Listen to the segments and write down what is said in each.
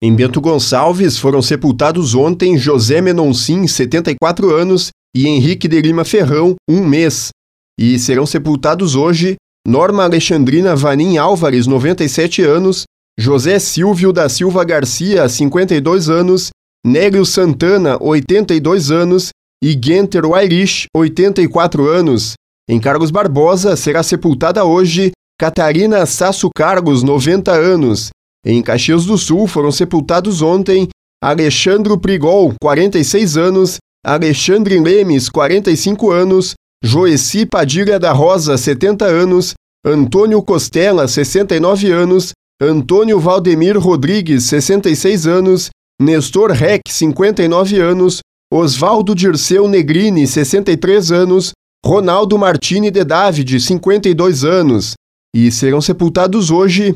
Em Bento Gonçalves foram sepultados ontem José Menoncin, 74 anos, e Henrique de Lima Ferrão, um mês. E serão sepultados hoje Norma Alexandrina Vanim Álvares, 97 anos, José Silvio da Silva Garcia, 52 anos, Nélio Santana, 82 anos e Genter Wairich, 84 anos. Em Carlos Barbosa será sepultada hoje Catarina Sasso Carlos, 90 anos. Em Caxias do Sul foram sepultados ontem Alexandro Prigol, 46 anos, Alexandre Lemes, 45 anos, Joeci Padilha da Rosa, 70 anos, Antônio Costela, 69 anos, Antônio Valdemir Rodrigues, 66 anos, Nestor Reck, 59 anos, Oswaldo Dirceu Negrini, 63 anos, Ronaldo Martini de David, 52 anos. E serão sepultados hoje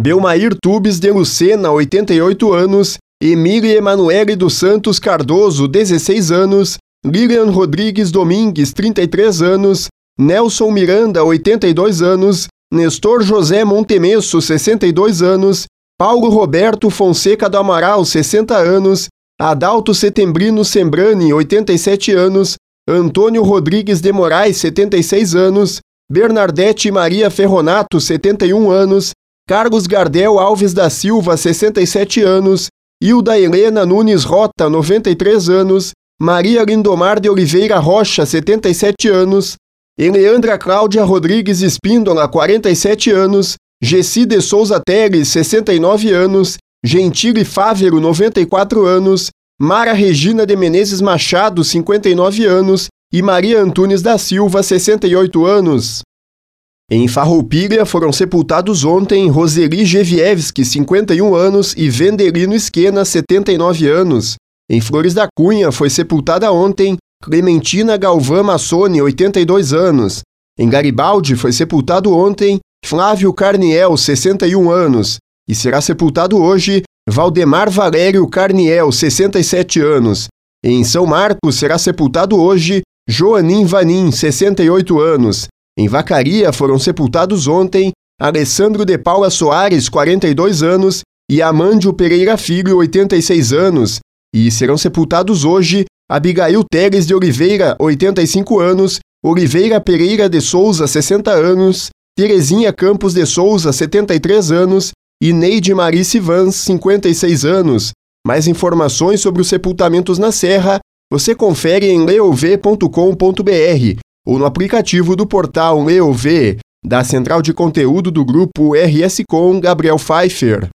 Belmair Tubes de Lucena, 88 anos, Emília Emanuele dos Santos Cardoso, 16 anos, Lilian Rodrigues Domingues, 33 anos, Nelson Miranda, 82 anos, Nestor José Montemesso, 62 anos, Paulo Roberto Fonseca do Amaral, 60 anos, Adalto Setembrino Sembrani, 87 anos, Antônio Rodrigues de Moraes, 76 anos, Bernardete Maria Ferronato, 71 anos, Carlos Gardel Alves da Silva, 67 anos, Hilda Helena Nunes Rota, 93 anos, Maria Lindomar de Oliveira Rocha, 77 anos, Eleandra Cláudia Rodrigues Espíndola, 47 anos, Gessi de Souza Teles, 69 anos, Gentile Fávero, 94 anos, Mara Regina de Menezes Machado, 59 anos, e Maria Antunes da Silva, 68 anos. Em Farroupilha foram sepultados ontem Roseli Gevievski, 51 anos, e Venderino Esquena, 79 anos. Em Flores da Cunha foi sepultada ontem Clementina Galvão Massoni, 82 anos. Em Garibaldi foi sepultado ontem Flávio Carniel, 61 anos. E será sepultado hoje Valdemar Valério Carniel, 67 anos. Em São Marcos será sepultado hoje Joanim Vanim, 68 anos. Em Vacaria foram sepultados ontem Alessandro de Paula Soares, 42 anos, e Amândio Pereira Filho, 86 anos, e serão sepultados hoje Abigail Teres de Oliveira, 85 anos, Oliveira Pereira de Souza, 60 anos, Terezinha Campos de Souza, 73 anos, e Neide Marice Vans, 56 anos. Mais informações sobre os sepultamentos na Serra você confere em leov.com.br ou no aplicativo do portal EOV, da central de conteúdo do grupo RS Com Gabriel Pfeiffer.